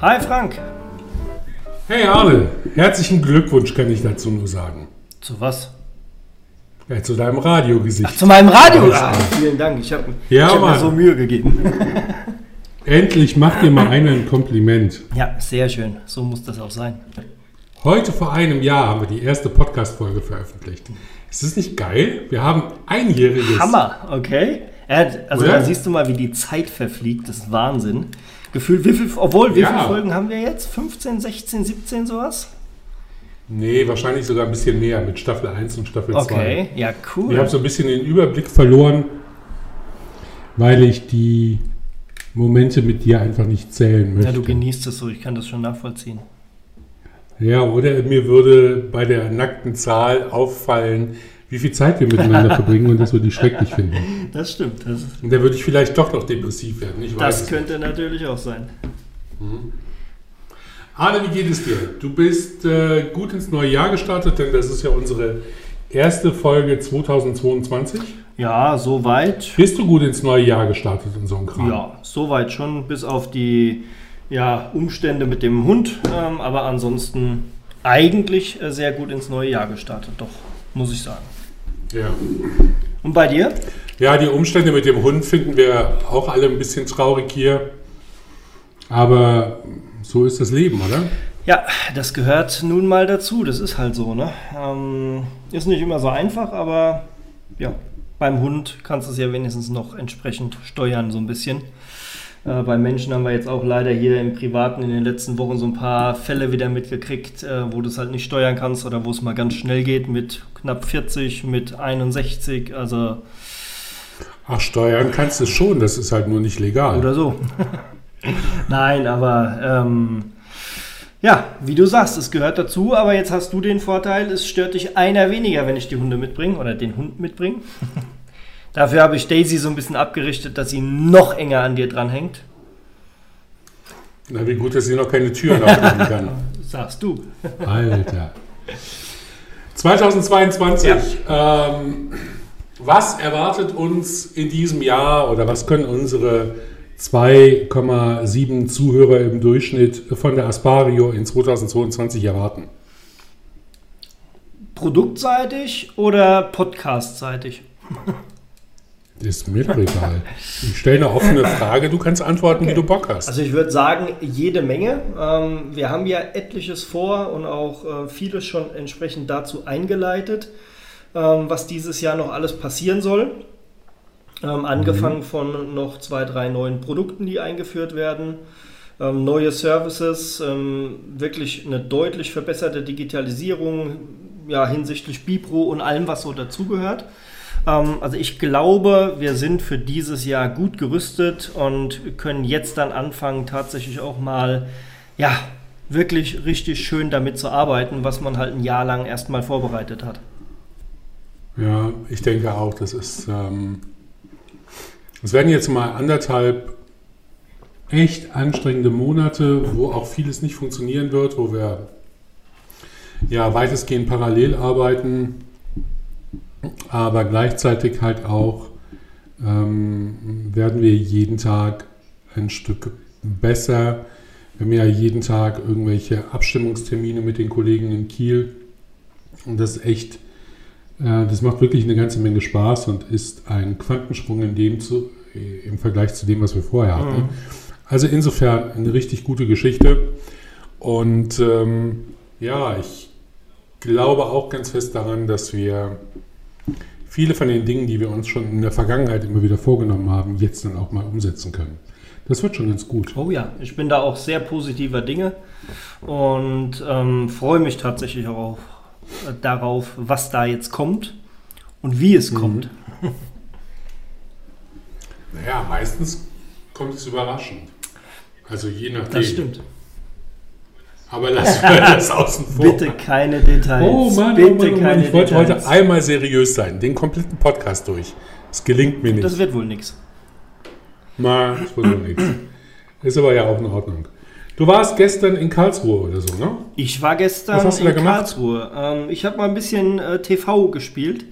Hi Frank. Hey Arne, herzlichen Glückwunsch kann ich dazu nur sagen. Zu was? Ja, zu deinem Radiogesicht. Ach, zu meinem Radio. Ah, vielen Dank. Ich habe Ja, ich hab mir so Mühe gegeben. Endlich macht dir mal einer ein Kompliment. Ja, sehr schön. So muss das auch sein. Heute vor einem Jahr haben wir die erste Podcast-Folge veröffentlicht. Ist das nicht geil? Wir haben einjähriges. Hammer, okay. Also Oder? da siehst du mal, wie die Zeit verfliegt. Das ist Wahnsinn. Gefühlt, wie viel, obwohl, wie Ja. viele Folgen haben wir jetzt? 15, 16, 17 sowas? Nee, wahrscheinlich sogar ein bisschen mehr mit Staffel 1 und Staffel 2. Okay, ja, cool. Ich habe so ein bisschen den Überblick verloren, weil ich die Momente mit dir einfach nicht zählen möchte. ja, du genießt es so, ich kann das schon nachvollziehen. Ja, oder mir würde bei der nackten Zahl auffallen, wie viel Zeit wir miteinander verbringen und das würde ich schrecklich finden. Das stimmt. Das, Und da würde ich vielleicht doch noch depressiv werden. Das könnte natürlich auch sein. nicht. Arne, wie geht es dir? Du bist äh, gut ins neue Jahr gestartet, denn das ist ja unsere erste Folge 2022. Ja, soweit. Bist du gut ins neue Jahr gestartet in so einem Kram? Ja, soweit schon, bis auf die ja, Umstände mit dem Hund. Ähm, aber ansonsten eigentlich äh, sehr gut ins neue Jahr gestartet, doch, muss ich sagen. Ja. Und bei dir? Ja, die Umstände mit dem Hund finden wir auch alle ein bisschen traurig hier. Aber so ist das Leben, oder? Ja, das gehört nun mal dazu. Das ist halt so, ne? Ähm, ist nicht immer so einfach, aber ja, beim Hund kannst du es ja wenigstens noch entsprechend steuern, so ein bisschen. Äh, bei Menschen haben wir jetzt auch leider hier im Privaten in den letzten Wochen so ein paar Fälle wieder mitgekriegt, äh, wo du es halt nicht steuern kannst oder wo es mal ganz schnell geht mit knapp 40, mit 61, also Ach, steuern kannst du schon, das ist halt nur nicht legal. oder so. Nein, aber ähm, ja, wie du sagst, es gehört dazu, aber jetzt hast du den Vorteil, es stört dich einer weniger, wenn ich die Hunde mitbringe oder den Hund mitbringe. Dafür habe ich Daisy so ein bisschen abgerichtet, dass sie noch enger an dir dranhängt. Na, wie gut, dass sie noch keine Türen aufmachen kann. Sagst du. Alter. 2022. Ähm, was erwartet uns in diesem Jahr oder was können unsere 2,7 Zuhörer im Durchschnitt von der Aspario in 2022 erwarten? Produktseitig oder podcastseitig? Ist mir doch egal. Ich stelle eine offene Frage, du kannst antworten, wie du Bock hast. Also ich würde sagen, jede Menge. Ähm, wir haben ja etliches vor und auch äh, vieles schon entsprechend dazu eingeleitet, ähm, was dieses Jahr noch alles passieren soll. Ähm, angefangen von noch zwei, drei neuen Produkten, die eingeführt werden. Neue Services, wirklich eine deutlich verbesserte Digitalisierung ja, hinsichtlich Bipro und allem, was so dazugehört. Ähm, also ich glaube, wir sind für dieses Jahr gut gerüstet und können jetzt dann anfangen, tatsächlich auch mal, ja, wirklich richtig schön damit zu arbeiten, was man halt ein Jahr lang erstmal vorbereitet hat. Ja, ich denke auch, das ist. Ähm, es werden jetzt mal anderthalb echt anstrengende Monate, wo auch vieles nicht funktionieren wird, wo wir ja weitestgehend parallel arbeiten, aber gleichzeitig halt auch ähm, werden wir jeden Tag ein Stück besser. Wir haben ja jeden Tag irgendwelche Abstimmungstermine mit den Kollegen in Kiel und das ist echt äh, das macht wirklich eine ganze Menge Spaß und ist ein Quantensprung in dem zu, äh, im Vergleich zu dem, was wir vorher hatten. Mhm. Also insofern eine richtig gute Geschichte. Und ähm, ja, ich glaube auch ganz fest daran, dass wir viele von den Dingen, die wir uns schon in der Vergangenheit immer wieder vorgenommen haben, jetzt dann auch mal umsetzen können. Das wird schon ganz gut. Oh ja, ich bin da auch sehr positiver Dinge und ähm, freue mich tatsächlich auch äh, darauf, was da jetzt kommt und wie es kommt. Naja, meistens kommt es überraschend. Also je nachdem. Das stimmt. Aber lassen wir das außen vor. Bitte keine Details. Oh Mann, Bitte oh Mann, oh Mann. keine ich wollte Details. heute einmal seriös sein, den kompletten Podcast durch. Es gelingt mir nicht. Das wird wohl nichts. Na, das wird wohl nichts. Ist aber ja auch in Ordnung. Du warst gestern in Karlsruhe oder so, ne? Ich war gestern Was hast du in da gemacht? Karlsruhe. Ähm, ich habe mal ein bisschen äh, TV gespielt.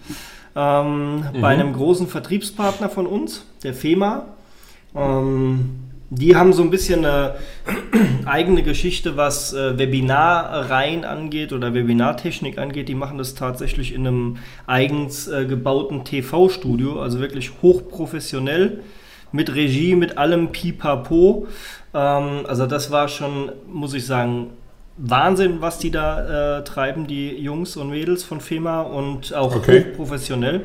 Ähm, Mhm. Bei einem großen Vertriebspartner von uns, der FEMA. Ähm, Die haben so ein bisschen eine eigene Geschichte, was äh, Webinarreihen angeht oder Webinartechnik angeht. Die machen das tatsächlich in einem eigens äh, gebauten TV-Studio, also wirklich hochprofessionell mit Regie, mit allem Pipapo. Ähm, also das war schon, muss ich sagen, Wahnsinn, was die da äh, treiben, die Jungs und Mädels von FEMA und auch okay. hochprofessionell.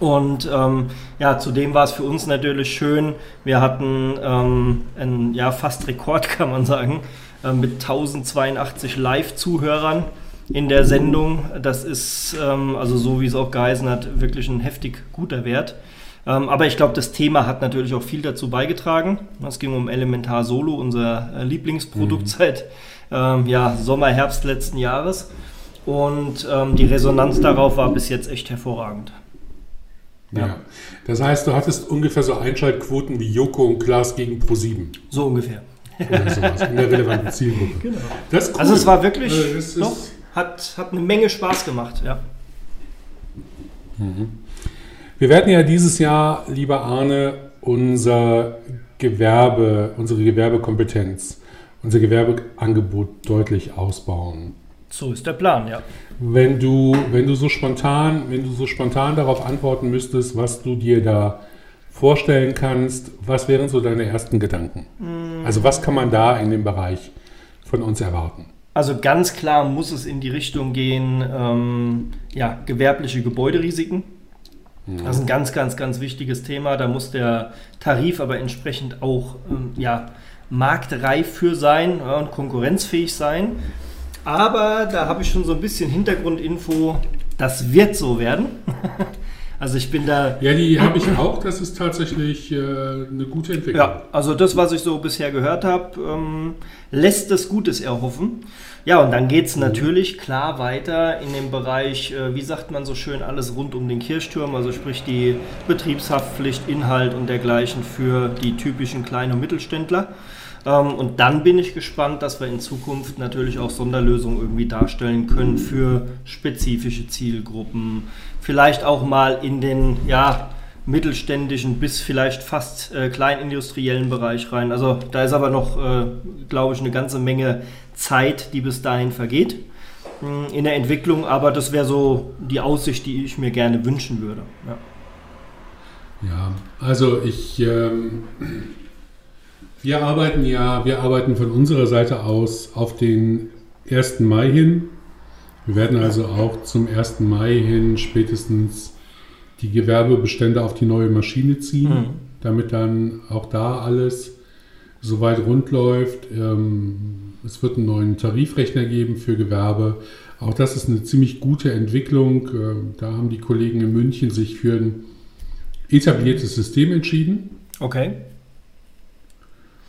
Und ähm, ja, zudem war es für uns natürlich schön. Wir hatten ähm, ein ja, fast Rekord, kann man sagen, äh, mit 1082 Live-Zuhörern in der Sendung. Das ist, ähm, also so wie es auch geheißen hat, wirklich ein heftig guter Wert. Ähm, aber ich glaube, das Thema hat natürlich auch viel dazu beigetragen. Es ging um Elementar Solo, unser äh, Lieblingsprodukt mhm. seit ähm, ja, Sommer, Herbst letzten Jahres. Und ähm, die Resonanz darauf war bis jetzt echt hervorragend. Ja. ja. Das heißt, du hattest ungefähr so Einschaltquoten wie Joko und Klaas gegen Pro7. So ungefähr. Oder sowas, in der relevanten Zielgruppe. Genau. Das cool. Also es war wirklich, äh, doch, hat, hat eine Menge Spaß gemacht, ja. Mhm. Wir werden ja dieses Jahr, lieber Arne, unser Gewerbe, unsere Gewerbekompetenz, unser Gewerbeangebot deutlich ausbauen. So ist der Plan, ja. Wenn du, wenn du so spontan, wenn du so spontan darauf antworten müsstest, was du dir da vorstellen kannst, was wären so deine ersten Gedanken? Mm. Also was kann man da in dem Bereich von uns erwarten? Also ganz klar muss es in die Richtung gehen, ähm, ja, gewerbliche Gebäuderisiken. Das ist ein ganz, ganz, ganz wichtiges Thema. Da muss der Tarif aber entsprechend auch ähm, ja, marktreif für sein ja, und konkurrenzfähig sein. Aber da habe ich schon so ein bisschen Hintergrundinfo. Das wird so werden. Also ich bin da. Ja, die habe ich auch. Das ist tatsächlich äh, eine gute Entwicklung. Ja, also das, was ich so bisher gehört habe, ähm, lässt das Gutes erhoffen. Ja, und dann geht es mhm. natürlich klar weiter in dem Bereich, äh, wie sagt man so schön, alles rund um den Kirchturm, also sprich die Betriebshaftpflicht, Inhalt und dergleichen für die typischen kleinen und Mittelständler. Ähm, und dann bin ich gespannt, dass wir in Zukunft natürlich auch Sonderlösungen irgendwie darstellen können für spezifische Zielgruppen. Vielleicht auch mal in den, ja, mittelständischen bis vielleicht fast äh, kleinindustriellen Bereich rein. Also da ist aber noch, äh, glaube ich, eine ganze Menge Zeit, die bis dahin vergeht hm, in der Entwicklung. Aber das wäre so die Aussicht, die ich mir gerne wünschen würde. Ja, ja also ich, ähm, wir arbeiten ja, wir arbeiten von unserer Seite aus auf den 1. Mai hin. Wir werden also auch zum 1. Mai hin spätestens die Gewerbebestände auf die neue Maschine ziehen, mhm. damit dann auch da alles soweit rund läuft. Ähm, es wird einen neuen Tarifrechner geben für Gewerbe. Auch das ist eine ziemlich gute Entwicklung. Ähm, da haben die Kollegen in München sich für ein etabliertes System entschieden. Okay.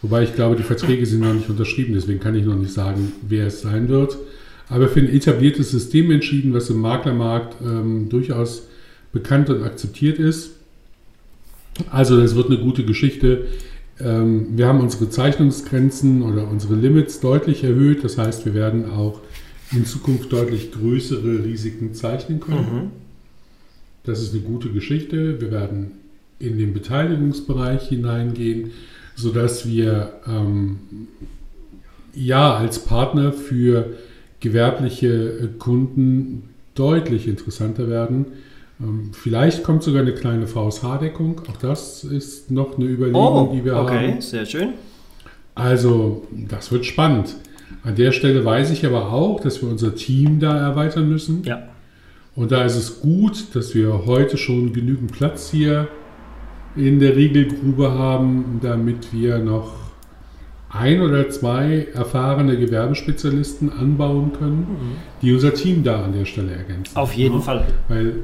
Wobei ich glaube, die Verträge sind noch nicht unterschrieben, deswegen kann ich noch nicht sagen, wer es sein wird. Aber für ein etabliertes System entschieden, was im Maklermarkt ähm, durchaus bekannt und akzeptiert ist. Also das wird eine gute Geschichte. Ähm, wir haben unsere Zeichnungsgrenzen oder unsere Limits deutlich erhöht. Das heißt, wir werden auch in Zukunft deutlich größere Risiken zeichnen können. Mhm. Das ist eine gute Geschichte. Wir werden in den Beteiligungsbereich hineingehen, sodass wir ähm, ja als Partner für gewerbliche Kunden deutlich interessanter werden ähm, vielleicht kommt sogar eine kleine VSH-Deckung. Auch das ist noch eine Überlegung, oh, die wir okay, haben. Okay, sehr schön. Also, das wird spannend. An der Stelle weiß ich aber auch, dass wir unser Team da erweitern müssen. Ja. Und da ist es gut, dass wir heute schon genügend Platz hier in der Regelgrube haben, damit wir noch ein oder zwei erfahrene Gewerbespezialisten anbauen können, mhm. die unser Team da an der Stelle ergänzen. Auf jeden ja? Fall. Weil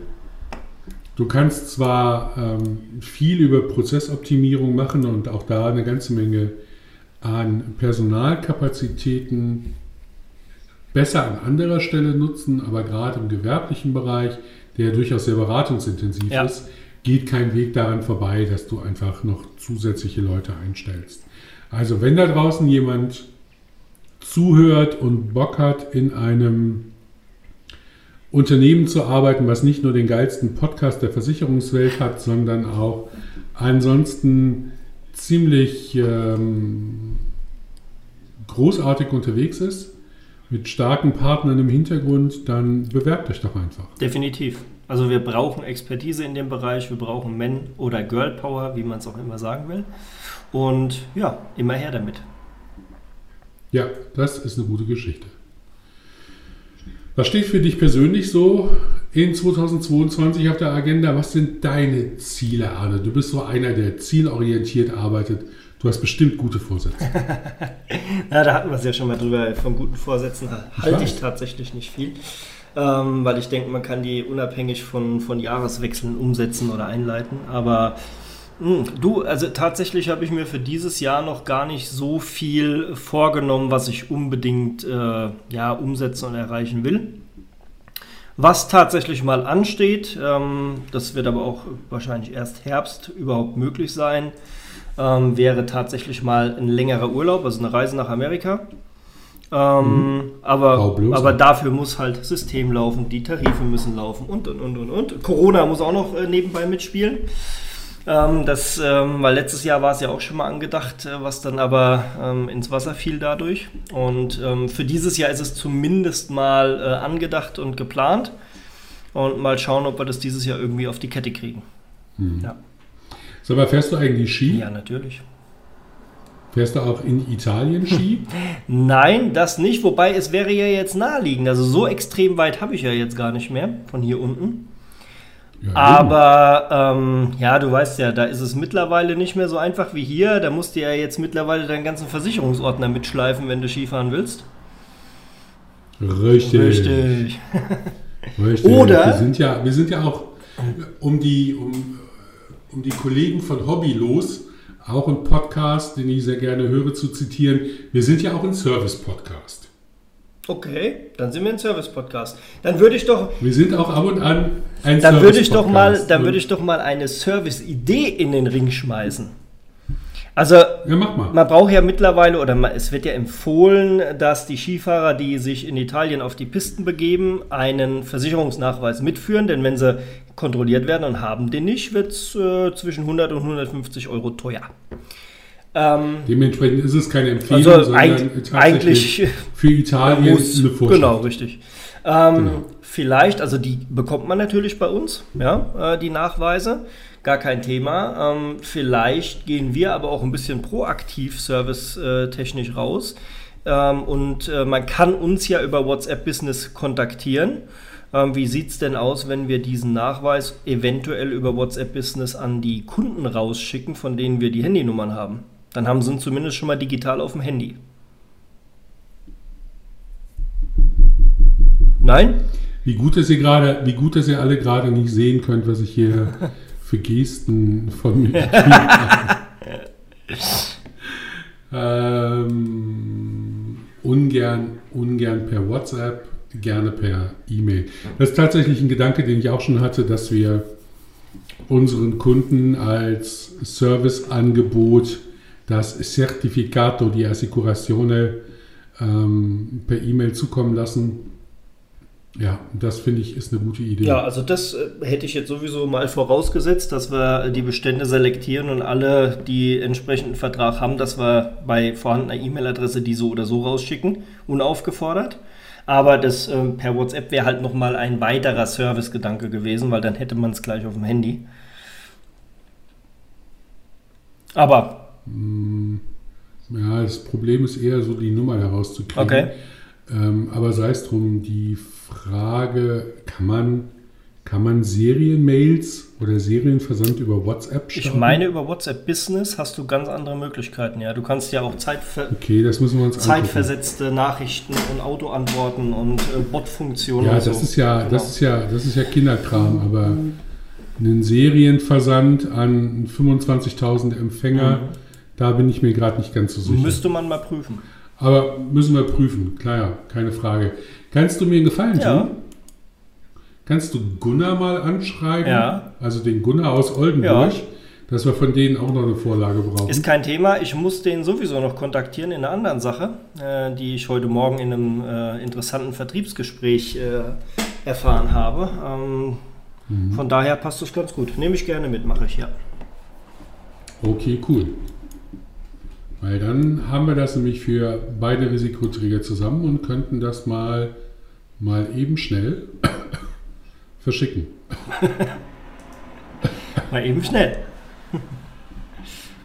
Du kannst zwar ähm, viel über Prozessoptimierung machen und auch da eine ganze Menge an Personalkapazitäten besser an anderer Stelle nutzen, aber gerade im gewerblichen Bereich, der durchaus sehr beratungsintensiv ja. ist, geht kein Weg daran vorbei, dass du einfach noch zusätzliche Leute einstellst. Also wenn da draußen jemand zuhört und Bock hat, in einem Unternehmen zu arbeiten, was nicht nur den geilsten Podcast der Versicherungswelt hat, sondern auch ansonsten ziemlich ähm, großartig unterwegs ist, mit starken Partnern im Hintergrund, dann bewerbt euch doch einfach. Definitiv. Also wir brauchen Expertise in dem Bereich, wir brauchen Men- oder Girl Power, wie man es auch immer sagen will. Und ja, immer her damit. Ja, das ist eine gute Geschichte. Was steht für dich persönlich so in 2022 auf der Agenda? Was sind deine Ziele, Arne? Du bist so einer, der zielorientiert arbeitet. Du hast bestimmt gute Vorsätze. Ja, da hatten wir es ja schon mal drüber. Von guten Vorsätzen halte ich tatsächlich nicht viel. Ähm, weil ich denke, man kann die unabhängig von, von Jahreswechseln umsetzen oder einleiten. Aber mh, du, also tatsächlich habe ich mir für dieses Jahr noch gar nicht so viel vorgenommen, was ich unbedingt äh, ja, umsetzen und erreichen will. Was tatsächlich mal ansteht, ähm, das wird aber auch wahrscheinlich erst Herbst überhaupt möglich sein, ähm, wäre tatsächlich mal ein längerer Urlaub, also eine Reise nach Amerika. Ähm, Hau aber, aber dafür muss halt System laufen, die Tarife müssen laufen und und und und und. Corona muss auch noch äh, nebenbei mitspielen. Ähm, das, ähm, weil letztes Jahr war es ja auch schon mal angedacht, äh, was dann aber ähm, ins Wasser fiel dadurch. Und ähm, für dieses Jahr ist es zumindest mal äh, angedacht und geplant. Und mal schauen, ob wir das dieses Jahr irgendwie auf die Kette kriegen. Ja. Sag mal, fährst du eigentlich Ski? ja, natürlich. Fährst du auch in Italien Ski? Nein, das nicht. Wobei es wäre ja jetzt naheliegend. Also so extrem weit habe ich ja jetzt gar nicht mehr von hier unten. Ja, Aber ähm, ja, du weißt ja, da ist es mittlerweile nicht mehr so einfach wie hier. Da musst du ja jetzt mittlerweile deinen ganzen Versicherungsordner mitschleifen, wenn du Skifahren willst. Richtig. Richtig. Richtig. Oder- Wir sind ja, wir sind ja auch um die, um, um die Kollegen von Hobbylos, auch ein Podcast, den ich sehr gerne höre, zu zitieren. Wir sind ja auch ein Service-Podcast. Okay, dann sind wir ein Service-Podcast. Dann würde ich doch, Wir sind auch ab und an ein dann würde ich doch mal, Service-Podcast. dann würde ich doch mal eine Service-Idee in den Ring schmeißen. Also Ja. Man braucht ja mittlerweile, oder man, es wird ja empfohlen, dass die Skifahrer, die sich in Italien auf die Pisten begeben, einen Versicherungsnachweis mitführen, denn wenn sie kontrolliert werden und haben den nicht, wird es äh, zwischen 100 und 150 Euro teuer. Ähm, Dementsprechend ist es keine Empfehlung, also sondern eigentlich für Italien muss, eine Vorschrift. genau, richtig. Ähm, Genau. Vielleicht, also die bekommt man natürlich bei uns, ja, äh, die Nachweise, gar kein Thema. Ähm, vielleicht gehen wir aber auch ein bisschen proaktiv servicetechnisch raus. Ähm, und äh, man kann uns ja über WhatsApp Business kontaktieren. Ähm, wie sieht es denn aus, wenn wir diesen Nachweis eventuell über WhatsApp Business an die Kunden rausschicken, von denen wir die Handynummern haben? Dann haben sie ihn zumindest schon mal digital auf dem Handy. Nein? Wie gut, dass ihr gerade, wie gut, dass ihr alle gerade nicht sehen könnt, was ich hier für Gesten von mir ähm, ungern, ungern per WhatsApp, gerne per E-Mail. Das ist tatsächlich ein Gedanke, den ich auch schon hatte, dass wir unseren Kunden als Serviceangebot das Certificato di Assicurazione ähm, per E-Mail zukommen lassen. Ja, das finde ich ist eine gute Idee. Ja, also das äh, hätte ich jetzt sowieso mal vorausgesetzt, dass wir die Bestände selektieren und alle, die entsprechenden Vertrag haben, dass wir bei vorhandener E-Mail-Adresse die so oder so rausschicken, unaufgefordert. Aber das ähm, per WhatsApp wäre halt nochmal ein weiterer Servicegedanke gewesen, weil dann hätte man es gleich auf dem Handy. Aber, Ja, das Problem ist eher so, die Nummer herauszukriegen. okay. Ähm, aber sei es drum, die Frage, kann man, kann man Serienmails oder Serienversand über WhatsApp starten? Ich meine, über WhatsApp Business hast du ganz andere Möglichkeiten. Ja, du kannst ja auch zeitver Okay, das müssen wir uns angucken. zeitversetzte Nachrichten und Autoantworten und äh, Bot-Funktionen. Ja, das so. ist ja, das Genau. ist ja, das ist ja Kinderkram, aber einen Serienversand an 25.000 Empfänger, da bin ich mir gerade nicht ganz so sicher. Müsste man mal prüfen. Aber müssen wir prüfen, klar, keine Frage. Kannst du mir einen Gefallen Ja. tun? Kannst du Gunnar mal anschreiben? Ja. Also den Gunnar aus Oldenburg, dass wir von denen auch noch eine Vorlage brauchen. Ist kein Thema. Ich muss den sowieso noch kontaktieren in einer anderen Sache, äh, die ich heute Morgen in einem äh, interessanten Vertriebsgespräch äh, erfahren habe. Ähm, Mhm. Von daher passt das ganz gut. Nehme ich gerne mit, mache ich ja. Okay, cool. Weil dann haben wir das nämlich für beide Risikoträger zusammen und könnten das mal, mal eben schnell verschicken. mal eben schnell.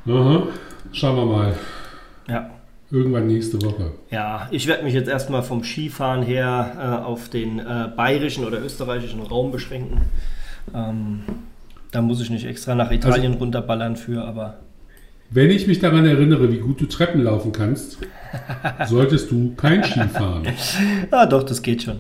Aha. Schauen wir mal. Ja. Irgendwann nächste Woche. Ja, ich werde mich jetzt erstmal vom Skifahren her äh, auf den äh, bayerischen oder österreichischen Raum beschränken. Ähm, da muss ich nicht extra nach Italien also, runterballern für, aber. Wenn ich mich daran erinnere, wie gut du Treppen laufen kannst, solltest du kein Ski fahren. ja, doch, das geht schon.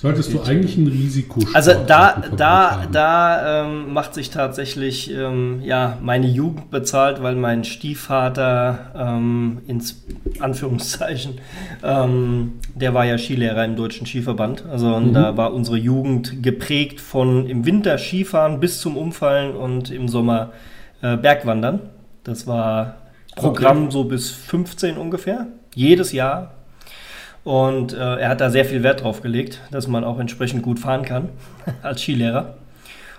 Solltest du eigentlich ein Risiko Also da, da, da ähm, macht sich tatsächlich ähm, ja, meine Jugend bezahlt, weil mein Stiefvater ähm, ins Anführungszeichen, ähm, der war ja Skilehrer im Deutschen Skiverband. Also und mhm. da war unsere Jugend geprägt von im Winter Skifahren bis zum Umfallen und im Sommer äh, Bergwandern. Das war Programm okay. so bis 15 ungefähr. Jedes Jahr und äh, er hat da sehr viel Wert drauf gelegt, dass man auch entsprechend gut fahren kann als Skilehrer.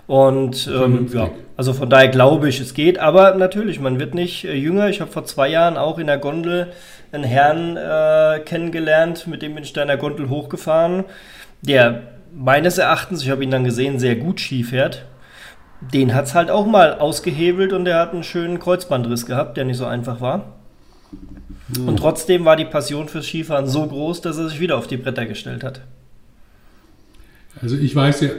Und ähm, ja, also von daher glaube ich, es geht. Aber natürlich, man wird nicht äh, jünger. Ich habe vor zwei Jahren auch in der Gondel einen Herrn äh, kennengelernt, mit dem bin ich da in der Gondel hochgefahren, der meines Erachtens, ich habe ihn dann gesehen, sehr gut Ski fährt. Den hat es halt auch mal ausgehebelt und der hat einen schönen Kreuzbandriss gehabt, der nicht so einfach war. Und trotzdem war die Passion fürs Skifahren so groß, dass er sich wieder auf die Bretter gestellt hat. Also ich weiß ja,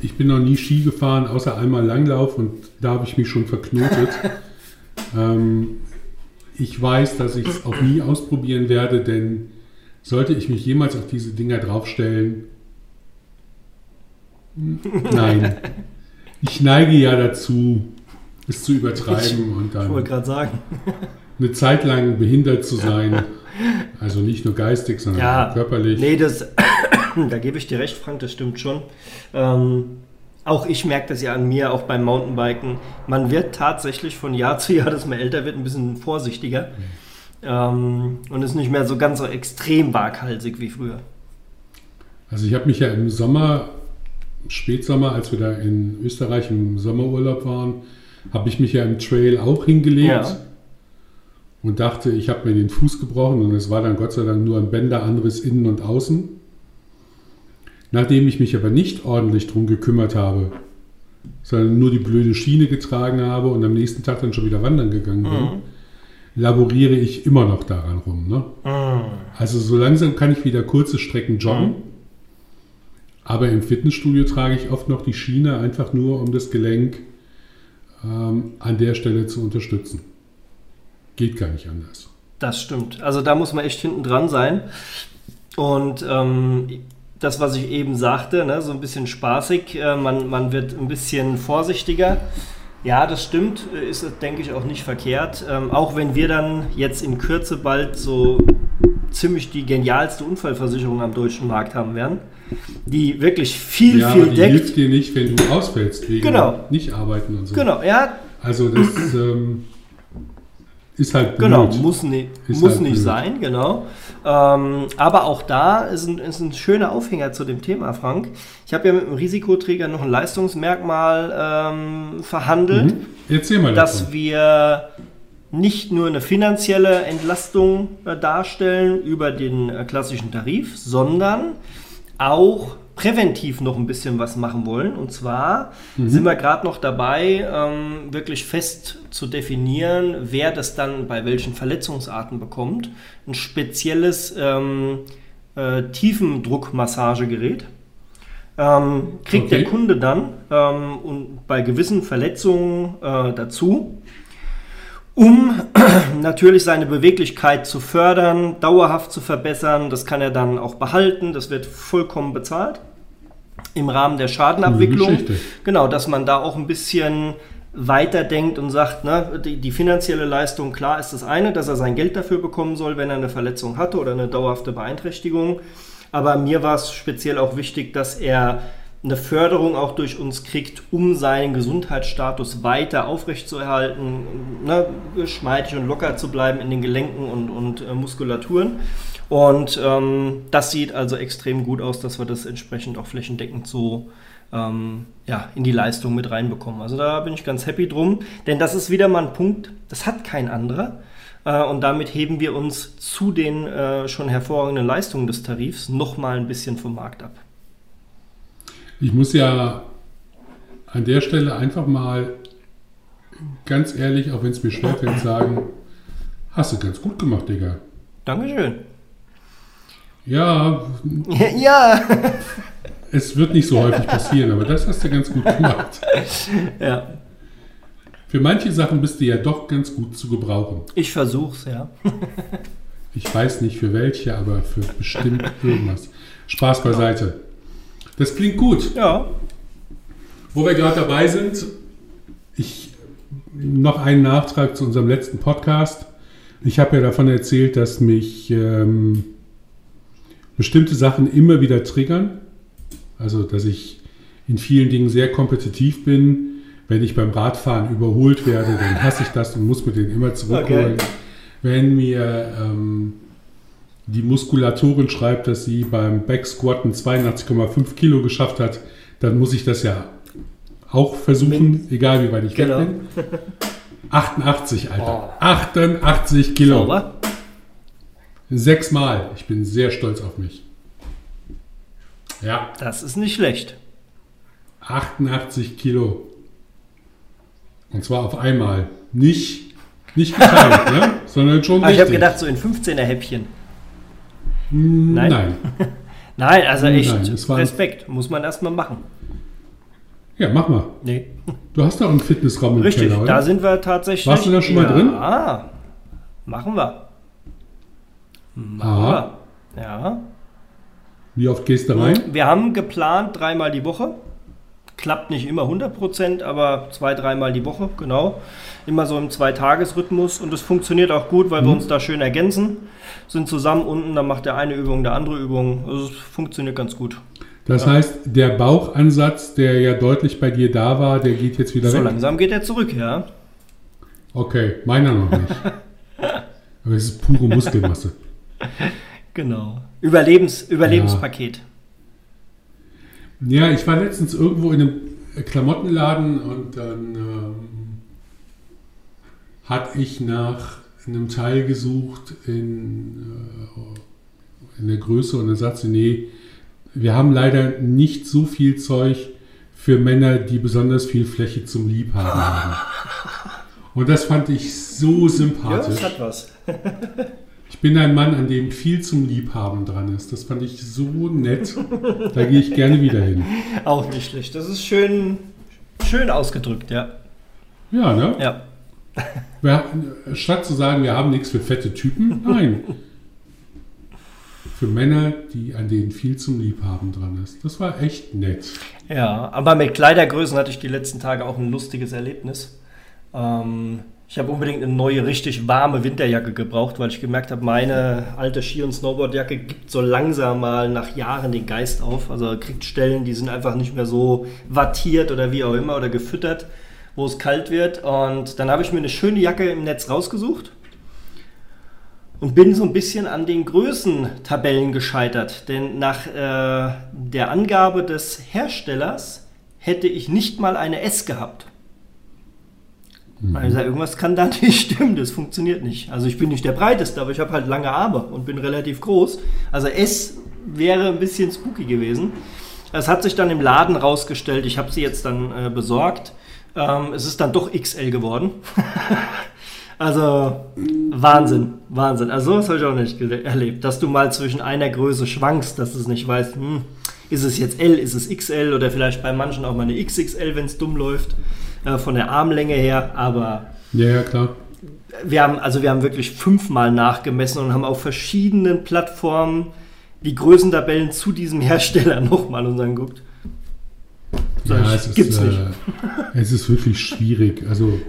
ich bin noch nie Ski gefahren, außer einmal Langlauf und da habe ich mich schon verknotet. ähm, ich weiß, dass ich es auch nie ausprobieren werde, denn sollte ich mich jemals auf diese Dinger draufstellen, nein. Ich neige ja dazu, es zu übertreiben und dann. Ich wollte gerade sagen eine Zeit lang behindert zu sein. Also nicht nur geistig, sondern ja, auch körperlich. Nee, das, da gebe ich dir recht, Frank, das stimmt schon. Ähm, auch ich merke das ja an mir, auch beim Mountainbiken. Man wird tatsächlich von Jahr zu Jahr, dass man älter wird, ein bisschen vorsichtiger. Ähm, und ist nicht mehr so ganz so extrem waghalsig wie früher. Also ich habe mich ja im Sommer, Spätsommer, als wir da in Österreich im Sommerurlaub waren, habe ich mich ja im Trail auch hingelegt. Ja und dachte, ich habe mir den Fuß gebrochen und es war dann Gott sei Dank nur ein Bänderanriss innen und außen. Nachdem ich mich aber nicht ordentlich drum gekümmert habe, sondern nur die blöde Schiene getragen habe und am nächsten Tag dann schon wieder wandern gegangen bin, mhm. laboriere ich immer noch daran rum. Ne? Mhm. Also so langsam kann ich wieder kurze Strecken joggen. Mhm. Aber im Fitnessstudio trage ich oft noch die Schiene einfach nur, um das Gelenk ähm, an der Stelle zu unterstützen. Geht gar nicht anders. Das stimmt. Also da muss man echt hinten dran sein. Und ähm, das, was ich eben sagte, ne, so ein bisschen spaßig, äh, man, man wird ein bisschen vorsichtiger. Ja, das stimmt, ist, denke ich, auch nicht verkehrt. Ähm, auch wenn wir dann jetzt in Kürze bald so ziemlich die genialste Unfallversicherung am deutschen Markt haben werden, die wirklich viel, ja, viel die deckt. hilft dir nicht, wenn du ausfällst, wegen genau. nicht arbeiten und so. Genau, ja. Also das ähm, ist halt genau, blöd. Genau, muss, ist muss halt nicht blöd. sein, genau. Ähm, aber auch da ist ein, ist ein schöner Aufhänger zu dem Thema, Frank. Ich habe ja mit dem Risikoträger noch ein Leistungsmerkmal ähm, verhandelt. Mhm. Erzähl mal Dass davon. wir nicht nur eine finanzielle Entlastung äh, darstellen über den äh, klassischen Tarif, sondern auch präventiv noch ein bisschen was machen wollen. Und zwar mhm. sind wir gerade noch dabei, ähm, wirklich fest zu definieren, wer das dann bei welchen Verletzungsarten bekommt. Ein spezielles ähm, äh, Tiefendruckmassagegerät. Ähm, kriegt okay. der Kunde dann ähm, und bei gewissen Verletzungen äh, dazu um natürlich seine Beweglichkeit zu fördern, dauerhaft zu verbessern. Das kann er dann auch behalten. Das wird vollkommen bezahlt im Rahmen der Schadenabwicklung. Genau, dass man da auch ein bisschen weiterdenkt und sagt, ne, die, die, finanzielle Leistung, klar ist das eine, dass er sein Geld dafür bekommen soll, wenn er eine Verletzung hatte oder eine dauerhafte Beeinträchtigung. Aber mir war es speziell auch wichtig, dass er eine Förderung auch durch uns kriegt, um seinen Gesundheitsstatus weiter aufrechtzuerhalten, ne, geschmeidig und locker zu bleiben in den Gelenken und, und äh, Muskulaturen. Und ähm, das sieht also extrem gut aus, dass wir das entsprechend auch flächendeckend so ähm, ja, in die Leistung mit reinbekommen. Also da bin ich ganz happy drum, denn das ist wieder mal ein Punkt, das hat kein anderer. Äh, und damit heben wir uns zu den äh, schon hervorragenden Leistungen des Tarifs nochmal ein bisschen vom Markt ab. Ich muss ja an der Stelle einfach mal ganz ehrlich, auch wenn es mir schwerfällt, sagen, hast du ganz gut gemacht, Digga. Dankeschön. Ja, ja. es wird nicht so häufig passieren, aber das hast du ganz gut gemacht. Ja. Für manche Sachen bist du ja doch ganz gut zu gebrauchen. Ich versuch's, ja. Ich weiß nicht für welche, aber für bestimmt irgendwas. Spaß beiseite. Das klingt gut. Ja. Wo wir gerade dabei sind, ich noch einen Nachtrag zu unserem letzten Podcast. Ich habe ja davon erzählt, dass mich ähm, bestimmte Sachen immer wieder triggern. Also, dass ich in vielen Dingen sehr kompetitiv bin. Wenn ich beim Radfahren überholt werde, dann hasse ich das und muss mir den immer zurückholen. Okay. Wenn mir ähm, die Muskulatorin schreibt, dass sie beim Backsquatten 82,5 Kilo geschafft hat, dann muss ich das ja auch versuchen, egal wie weit ich Genau. weg bin. 88, Alter. Boah. 88 Kilo. Sauber. Sechsmal. Ich bin sehr stolz auf mich. Ja, Das ist nicht schlecht. 88 Kilo. Und zwar auf einmal. Nicht, nicht geteilt, ne? sondern schon Ah, ich habe richtig. gedacht, so in 15er Häppchen. Hm, nein. Nein. Nein, also Nein, echt war- Respekt. Muss man erstmal machen. Ja, mach mal. Nee. Du hast doch einen Fitnessraum im Richtig, Keller, da sind wir tatsächlich. Warst du da schon mal ja, drin? Ah, machen wir. Machen wir. Ja. Wie oft gehst du rein? Wir haben geplant dreimal die Woche. Klappt nicht immer 100%, aber zwei, dreimal die Woche, genau. Immer so im Zweitagesrhythmus und es funktioniert auch gut, weil wir Mhm. uns da schön ergänzen. Sind zusammen unten, dann macht der eine Übung, der andere Übung. Also es funktioniert ganz gut. Das heißt, der Bauchansatz, der ja deutlich bei dir da war, der geht jetzt wieder So weg. langsam geht er zurück, ja. Okay, meiner noch nicht. Aber es ist pure Muskelmasse. Genau. Überlebens, Überlebenspaket. Ja, ich war letztens irgendwo in einem Klamottenladen und dann ähm, hatte ich nach einem Teil gesucht in, äh, in der Größe und dann sagte sie, nee, wir haben leider nicht so viel Zeug für Männer, die besonders viel Fläche zum Liebhaben haben. Und das fand ich so Ja, sympathisch. das hat was. Ich bin ein Mann, an dem viel zum Liebhaben dran ist. Das fand ich so nett. Da gehe ich gerne wieder hin. Auch nicht schlecht. Das ist schön, schön ausgedrückt, ja. Ja, ne? Ja. Wir, statt zu sagen, wir haben nichts für fette Typen, nein. Für Männer, die an denen viel zum Liebhaben dran ist. Das war echt nett. Ja, aber mit Kleidergrößen hatte ich die letzten Tage auch ein lustiges Erlebnis. Ähm, ich habe unbedingt eine neue, richtig warme Winterjacke gebraucht, weil ich gemerkt habe, meine alte Ski- und Snowboardjacke gibt so langsam mal nach Jahren den Geist auf. Also kriegt Stellen, die sind einfach nicht mehr so wattiert oder wie auch immer oder gefüttert, wo es kalt wird. Und dann habe ich mir eine schöne Jacke im Netz rausgesucht und bin so ein bisschen an den Größentabellen gescheitert. Denn nach äh, der Angabe des Herstellers hätte ich nicht mal eine S gehabt. Also irgendwas kann da nicht stimmen, das funktioniert nicht. Also ich bin nicht der breiteste, aber ich habe halt lange Arme und bin relativ groß. Also S wäre ein bisschen spooky gewesen. Das hat sich dann im Laden rausgestellt. Ich habe sie jetzt dann äh, besorgt. Ähm, es ist dann doch XL geworden. also Wahnsinn, Wahnsinn. Also sowas habe ich auch nicht erlebt, dass du mal zwischen einer Größe schwankst, dass du es nicht weißt, hm, ist es jetzt L, ist es XL oder vielleicht bei manchen auch mal eine XXL, wenn es dumm läuft, äh, von der Armlänge her. Aber Ja, ja, klar. wir haben, also wir haben wirklich fünfmal nachgemessen und haben auf verschiedenen Plattformen die Größentabellen zu diesem Hersteller nochmal uns angeguckt. Sag Ja, es ist, gibt's nicht. Äh, es ist wirklich schwierig. Also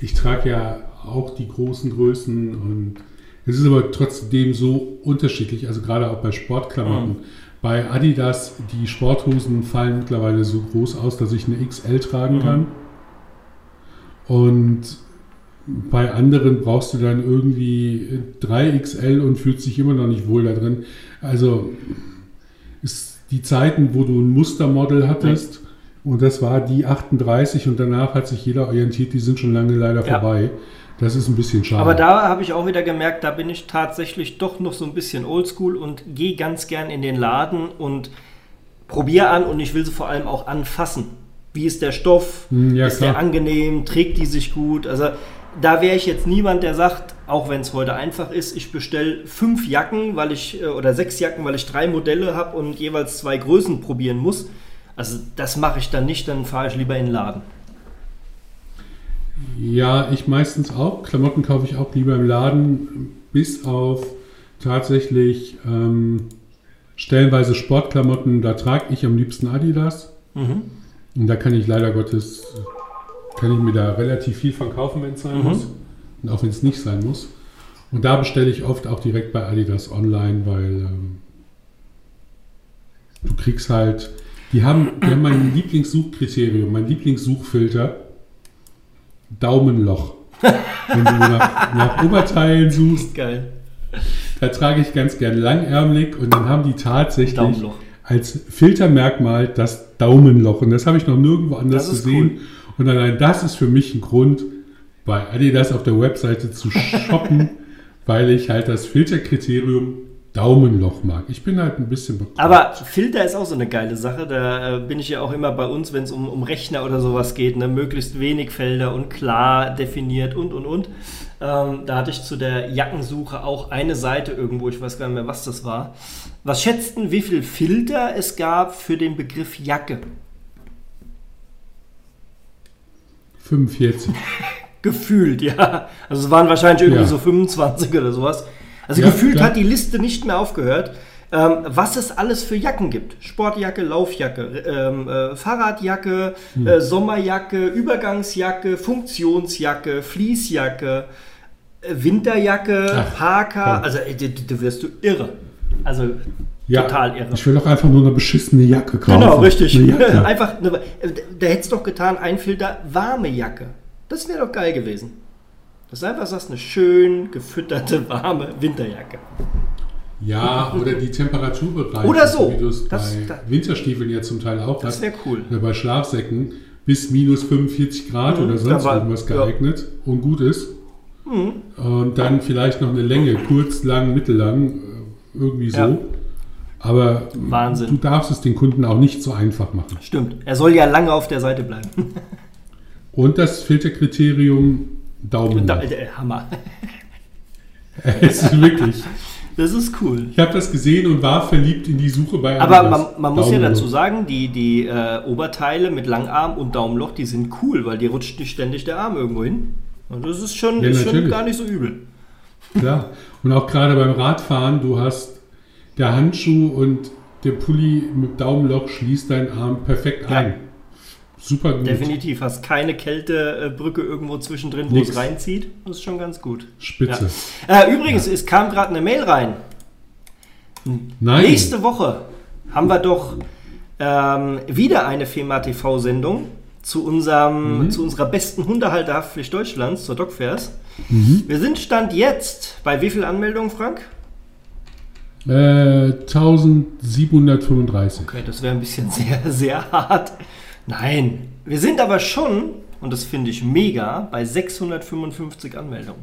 ich trage ja auch die großen Größen und es ist aber trotzdem so unterschiedlich, also gerade auch bei Sportklamotten. Mhm. Bei Adidas, die Sporthosen fallen mittlerweile so groß aus, dass ich eine XL tragen Mhm. kann. Und bei anderen brauchst du dann irgendwie 3XL und fühlst dich immer noch nicht wohl da drin. Also ist die Zeiten, wo du ein Mustermodel hattest und das war die 38 und danach hat sich jeder orientiert, die sind schon lange leider Ja. vorbei. Das ist ein bisschen schade. Aber da habe ich auch wieder gemerkt, da bin ich tatsächlich doch noch so ein bisschen oldschool und gehe ganz gern in den Laden und probiere an und ich will sie vor allem auch anfassen. Wie ist der Stoff? Hm, ja, ist klar. der angenehm? Trägt die sich gut? Also da wäre ich jetzt niemand, der sagt, auch wenn es heute einfach ist, ich bestelle fünf Jacken, weil ich äh, oder sechs Jacken, weil ich drei Modelle habe und jeweils zwei Größen probieren muss. Also das mache ich dann nicht, dann fahre ich lieber in den Laden. Ja, ich meistens auch. Klamotten kaufe ich auch lieber im Laden, bis auf tatsächlich ähm, stellenweise Sportklamotten. Da trage ich am liebsten Adidas. Mhm. Und da kann ich leider Gottes, kann ich mir da relativ viel von kaufen, wenn es sein Mhm. muss. Und auch wenn es nicht sein muss. Und da bestelle ich oft auch direkt bei Adidas online, weil ähm, du kriegst halt, die haben, die haben mein Lieblingssuchkriterium, mein Lieblingssuchfilter, Daumenloch. Wenn du nach, nach Oberteilen suchst, Geil. da trage ich ganz gern langärmlich und dann haben die tatsächlich Daumenloch. als Filtermerkmal das Daumenloch. Und das habe ich noch nirgendwo anders gesehen. Und allein das ist für mich ein Grund, bei Adidas auf der Webseite zu shoppen, weil ich halt das Filterkriterium Daumenloch mag. Ich bin halt ein bisschen bekloppt. Aber Filter ist auch so eine geile Sache. Da äh, bin ich ja auch immer bei uns, wenn es um, um Rechner oder sowas geht. Ne? Möglichst wenig Felder und klar definiert und und und. Ähm, da hatte ich zu der Jackensuche auch eine Seite irgendwo, ich weiß gar nicht mehr, was das war. Was schätzten, wie viel Filter es gab für den Begriff Jacke? 45. Gefühlt, ja. Also es waren wahrscheinlich irgendwie Ja. so 25 oder sowas. Also Ja, gefühlt klar. hat die Liste nicht mehr aufgehört, ähm, was es alles für Jacken gibt. Sportjacke, Laufjacke, ähm, äh, Fahrradjacke, Hm. äh, Sommerjacke, Übergangsjacke, Funktionsjacke, Fließjacke, äh, Winterjacke, Ach, Parker. komm. Also ey, du, wirst du irre. Also Ja, total irre. Ich will doch einfach nur eine beschissene Jacke kaufen. Genau, richtig. Eine. Einfach, eine, äh, da hättest doch getan, ein Filter warme Jacke. Das wäre doch geil gewesen. Das ist einfach sagst, eine schön gefütterte, warme Winterjacke. Ja, oder die Temperaturbereiche, Oder so. wie du es bei Das- da- Winterstiefeln ja zum Teil auch Das wäre cool. Oder bei Schlafsäcken bis minus 45 Grad Mhm, oder sonst war- irgendwas ja. geeignet und gut ist. Mhm. Und dann vielleicht noch eine Länge, kurz, lang, mittellang, äh, irgendwie so. Ja. Aber Wahnsinn. du darfst es den Kunden auch nicht so einfach machen. Stimmt. Er soll ja lange auf der Seite bleiben. Und das Filterkriterium Daumen. Da, äh, Hammer. es ist wirklich. Das ist cool. Ich habe das gesehen und war verliebt in die Suche bei Aber Adidas. man, man muss ja dazu sagen, die, die äh, Oberteile mit Langarm und Daumenloch, die sind cool, weil die rutscht nicht ständig der Arm irgendwo hin. Und das ist schon, Ja, ist schon gar nicht so übel. Klar. Und auch gerade beim Radfahren, du hast der Handschuh und der Pulli mit Daumenloch schließt deinen Arm perfekt Ja. ein. Super gut. Definitiv. Hast keine Kältebrücke irgendwo zwischendrin, wo Nix. es reinzieht. Das ist schon ganz gut. Spitze. Äh, übrigens, es kam gerade eine Mail rein. Nein. Nächste Woche haben wir doch ähm, wieder eine FEMA TV-Sendung zu, unserem, Mhm. zu unserer besten Hundehalterhaftpflicht Deutschlands, zur Dogfairs. Mhm. Wir sind Stand jetzt bei wie viel Anmeldungen, Frank? Äh, 1735. Okay, das wäre ein bisschen sehr, sehr hart. Nein, wir sind aber schon, und das finde ich mega, bei 655 Anmeldungen.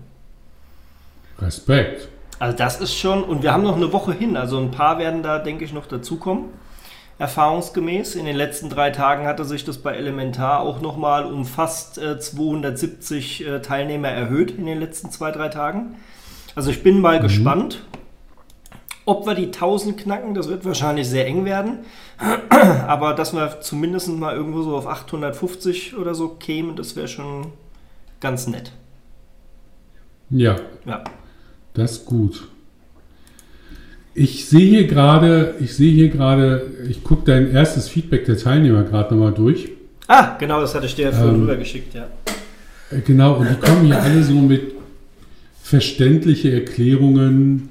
Respekt. Also das ist schon, und wir haben noch eine Woche hin, also ein paar werden da, denke ich, noch dazukommen. Erfahrungsgemäß. In den letzten drei Tagen hatte sich das bei Elementar auch nochmal um fast äh, 270 äh, Teilnehmer erhöht in den letzten zwei, drei Tagen. Also ich bin mal gespannt, ob wir die 1000 knacken. Das wird wahrscheinlich sehr eng werden. Aber dass wir zumindest mal irgendwo so auf 850 oder so kämen, das wäre schon ganz nett. Ja, Ja. das ist gut. Ich sehe hier gerade, ich sehe hier gerade, ich gucke dein erstes Feedback der Teilnehmer gerade nochmal durch. Ah, genau, das hatte ich dir ja vorhin Ähm, rübergeschickt, ja. Äh, Genau, und die kommen hier alle so mit verständliche Erklärungen,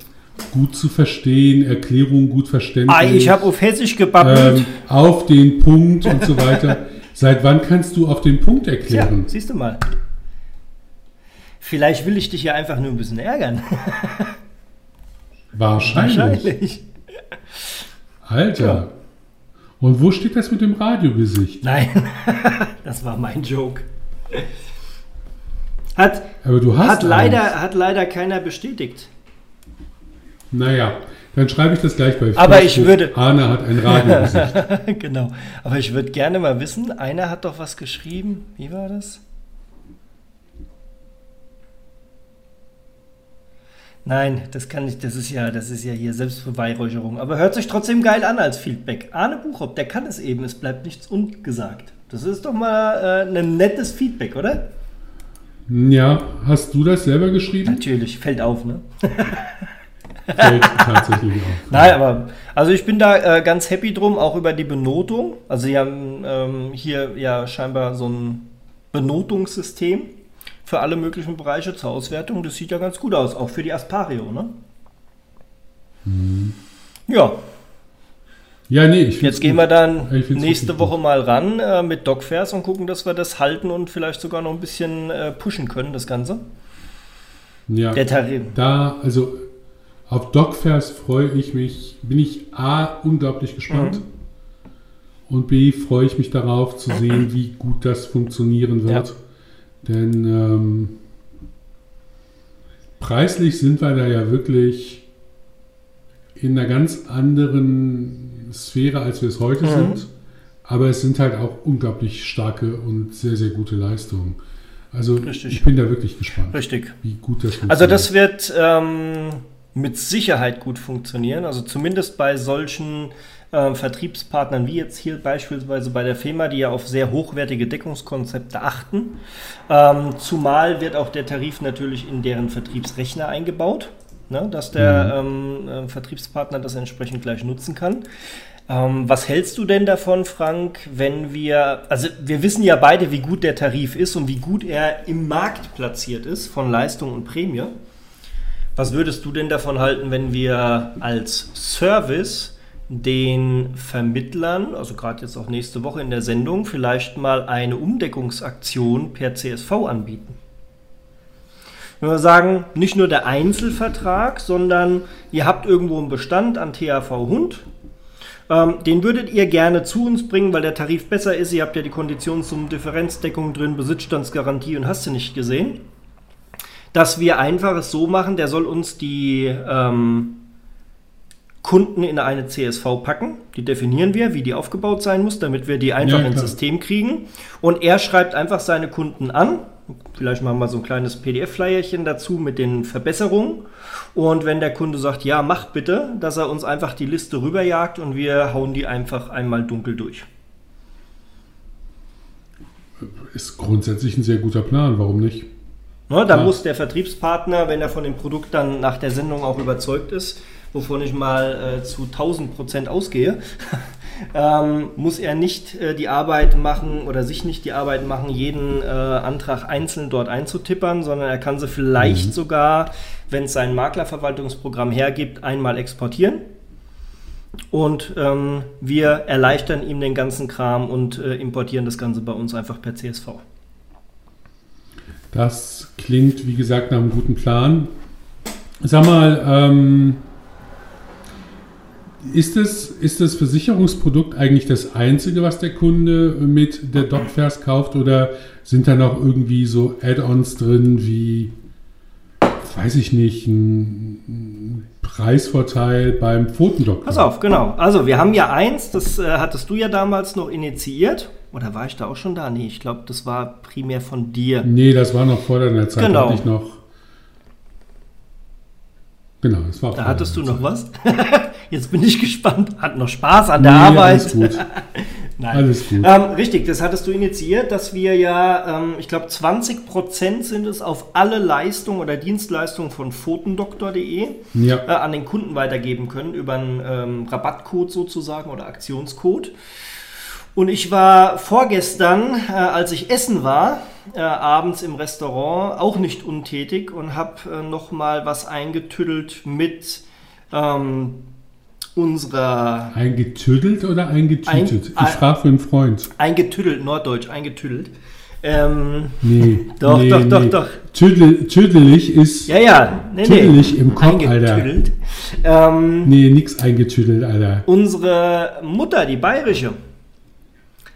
gut zu verstehen, Erklärungen gut verständlich. Ah, ich habe auf Hessisch gebabbelt. ähm, auf den Punkt und so weiter. Seit wann kannst du auf den Punkt Tja, erklären? siehst du mal. Vielleicht will ich dich ja einfach nur ein bisschen ärgern. Wahrscheinlich. Alter. Und wo steht das mit dem Radiogesicht? Nein, das war mein Joke. Hat, Aber du hast hat, leider, hat leider keiner bestätigt. Naja, dann schreibe ich das gleich bei Aber ich würde- Arne hat ein Radiogesicht. genau. Aber ich würde gerne mal wissen, einer hat doch was geschrieben. Wie war das? Nein, das kann nicht, das ist ja, das ist ja hier Selbstbeweihräucherung. Aber hört sich trotzdem geil an als Feedback. Arne Buchhoff, der kann es eben, es bleibt nichts ungesagt. Das ist doch mal äh, ein nettes Feedback, oder? ja, hast du das selber geschrieben? Natürlich, fällt auf, ne? Fällt tatsächlich auf. Nein, aber also ich bin da äh, ganz happy drum, auch über die Benotung. Also sie haben ähm, hier ja scheinbar so ein Benotungssystem für alle möglichen Bereiche zur Auswertung. Das sieht ja ganz gut aus, auch für die Aspario, ne? Ja, Ja, nee, jetzt gehen gut. wir dann nächste Woche mal ran äh, mit Dogfairs und gucken, dass wir das halten und vielleicht sogar noch ein bisschen äh, pushen können, das Ganze. Ja, Der Tarif. da, also auf Dogfairs freue ich mich, bin ich A, unglaublich gespannt. Mhm. Und B, freue ich mich darauf zu sehen, wie gut das funktionieren wird. Denn ähm, preislich sind wir da ja wirklich in einer ganz anderen Sphäre, als wir es heute Mhm. sind. Aber es sind halt auch unglaublich starke und sehr, sehr gute Leistungen. Also Richtig. ich bin da wirklich gespannt, Richtig. wie gut das funktioniert. Also das wird ähm, mit Sicherheit gut funktionieren. Also zumindest bei solchen ähm, Vertriebspartnern wie jetzt hier beispielsweise bei der FEMA, die ja auf sehr hochwertige Deckungskonzepte achten. Ähm, zumal wird auch der Tarif natürlich in deren Vertriebsrechner eingebaut, ne, dass der ähm, äh, Vertriebspartner das entsprechend gleich nutzen kann. Ähm, was hältst du denn davon, Frank, wenn wir, also wir wissen ja beide, wie gut der Tarif ist und wie gut er im Markt platziert ist von Leistung und Prämie. Was würdest du denn davon halten, wenn wir als Service den Vermittlern, also gerade jetzt auch nächste Woche in der Sendung, vielleicht mal eine Umdeckungsaktion per CSV anbieten? Wenn wir sagen, nicht nur der Einzelvertrag, sondern ihr habt irgendwo einen Bestand an THV Hund, ähm, den würdet ihr gerne zu uns bringen, weil der Tarif besser ist. Ihr habt ja die Konditionssummen, Differenzdeckung drin, Besitzstandsgarantie und hast du nicht gesehen. Dass wir einfach es so machen, der soll uns die ähm, Kunden in eine CSV packen. Die definieren wir, wie die aufgebaut sein muss, damit wir die einfach Ja, ins. System kriegen. Und er schreibt einfach seine Kunden an. Vielleicht machen wir so ein kleines PDF-Flyerchen dazu mit den Verbesserungen. Und wenn der Kunde sagt, ja, mach bitte, dass er uns einfach die Liste rüberjagt und wir hauen die einfach einmal dunkel durch. ist grundsätzlich ein sehr guter Plan, warum nicht? Ne, da Ja. muss der Vertriebspartner, wenn er von dem Produkt dann nach der Sendung auch überzeugt ist, wovon ich mal äh, zu 1000 Prozent ausgehe, ähm, muss er nicht äh, die Arbeit machen oder sich nicht die Arbeit machen, jeden äh, Antrag einzeln dort einzutippern, sondern er kann sie vielleicht sogar, wenn es sein Maklerverwaltungsprogramm hergibt, einmal exportieren. Und ähm, wir erleichtern ihm den ganzen Kram und äh, importieren das Ganze bei uns einfach per CSV. Das klingt, wie gesagt, nach einem guten Plan. Sag mal, ähm, ist, das, ist das Versicherungsprodukt eigentlich das einzige, was der Kunde mit der DocFairs kauft oder sind da noch irgendwie so Add-ons drin wie, weiß ich nicht, ein, Preisvorteil beim Pfotendoktor? Pass auf, genau. Also wir haben ja eins, das äh, hattest du ja damals noch initiiert. Oder war ich da auch schon da? Nee, ich glaube, das war primär von dir. Nee, das war noch vor deiner Zeit. Genau. Ich noch. Genau, das war Da hattest du noch was? Jetzt bin ich gespannt. Hat noch Spaß an der Nee, Arbeit? alles gut. Nein. Alles gut. Ähm, richtig, das hattest du initiiert, dass wir ja, ähm, ich glaube, 20% sind es auf alle Leistungen oder Dienstleistungen von photendoktor.de Ja. äh, an den Kunden weitergeben können über einen ähm, Rabattcode sozusagen oder Aktionscode. Und ich war vorgestern, äh, als ich essen war, äh, abends im Restaurant, auch nicht untätig und habe äh, nochmal was eingetüdelt mit ähm, unserer Eingetüdelt oder eingetütet? Ein- ich frage für einen Freund. eingetüdelt, norddeutsch eingetüdelt. Ähm, Nee. Doch, nee, doch, doch, nee. doch. Tüdel, tüdelig ist. ja, ja, nee, Tüdelig im Kopf, Alter. Ähm, Nee, nix eingetüdelt, Alter. unsere Mutter, die bayerische,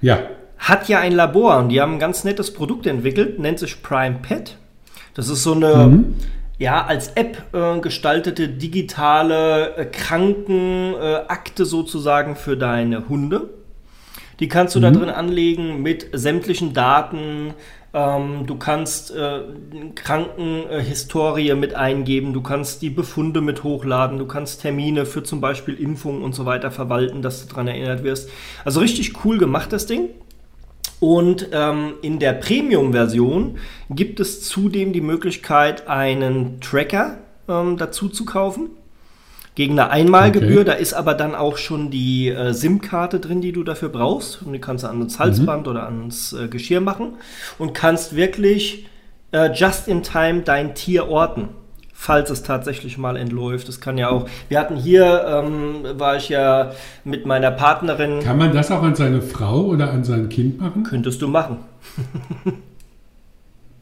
Ja. hat ja ein Labor und die haben ein ganz nettes Produkt entwickelt, nennt sich Prime Pet. Das ist so eine, mhm. ja, als App äh, gestaltete digitale äh, Krankenakte sozusagen für deine Hunde. Die kannst du mhm. da drin anlegen mit sämtlichen Daten, ähm, du kannst äh, Krankenhistorie mit eingeben, du kannst die Befunde mit hochladen, du kannst Termine für zum Beispiel Impfungen und so weiter verwalten, dass du daran erinnert wirst. Also richtig cool gemacht das Ding. Und ähm, in der Premium-Version gibt es zudem die Möglichkeit, einen Tracker ähm, dazu zu kaufen gegen eine Einmalgebühr. Okay. Da ist aber dann auch schon die äh, SIM-Karte drin, die du dafür brauchst. Und die kannst du ans Halsband mhm. oder ans äh, Geschirr machen und kannst wirklich äh, just in time dein Tier orten. Falls es tatsächlich mal entläuft. Das kann ja auch. Wir hatten hier, ähm, war ich ja mit meiner Partnerin. Kann man das auch an seine Frau oder an sein Kind machen? Könntest du machen.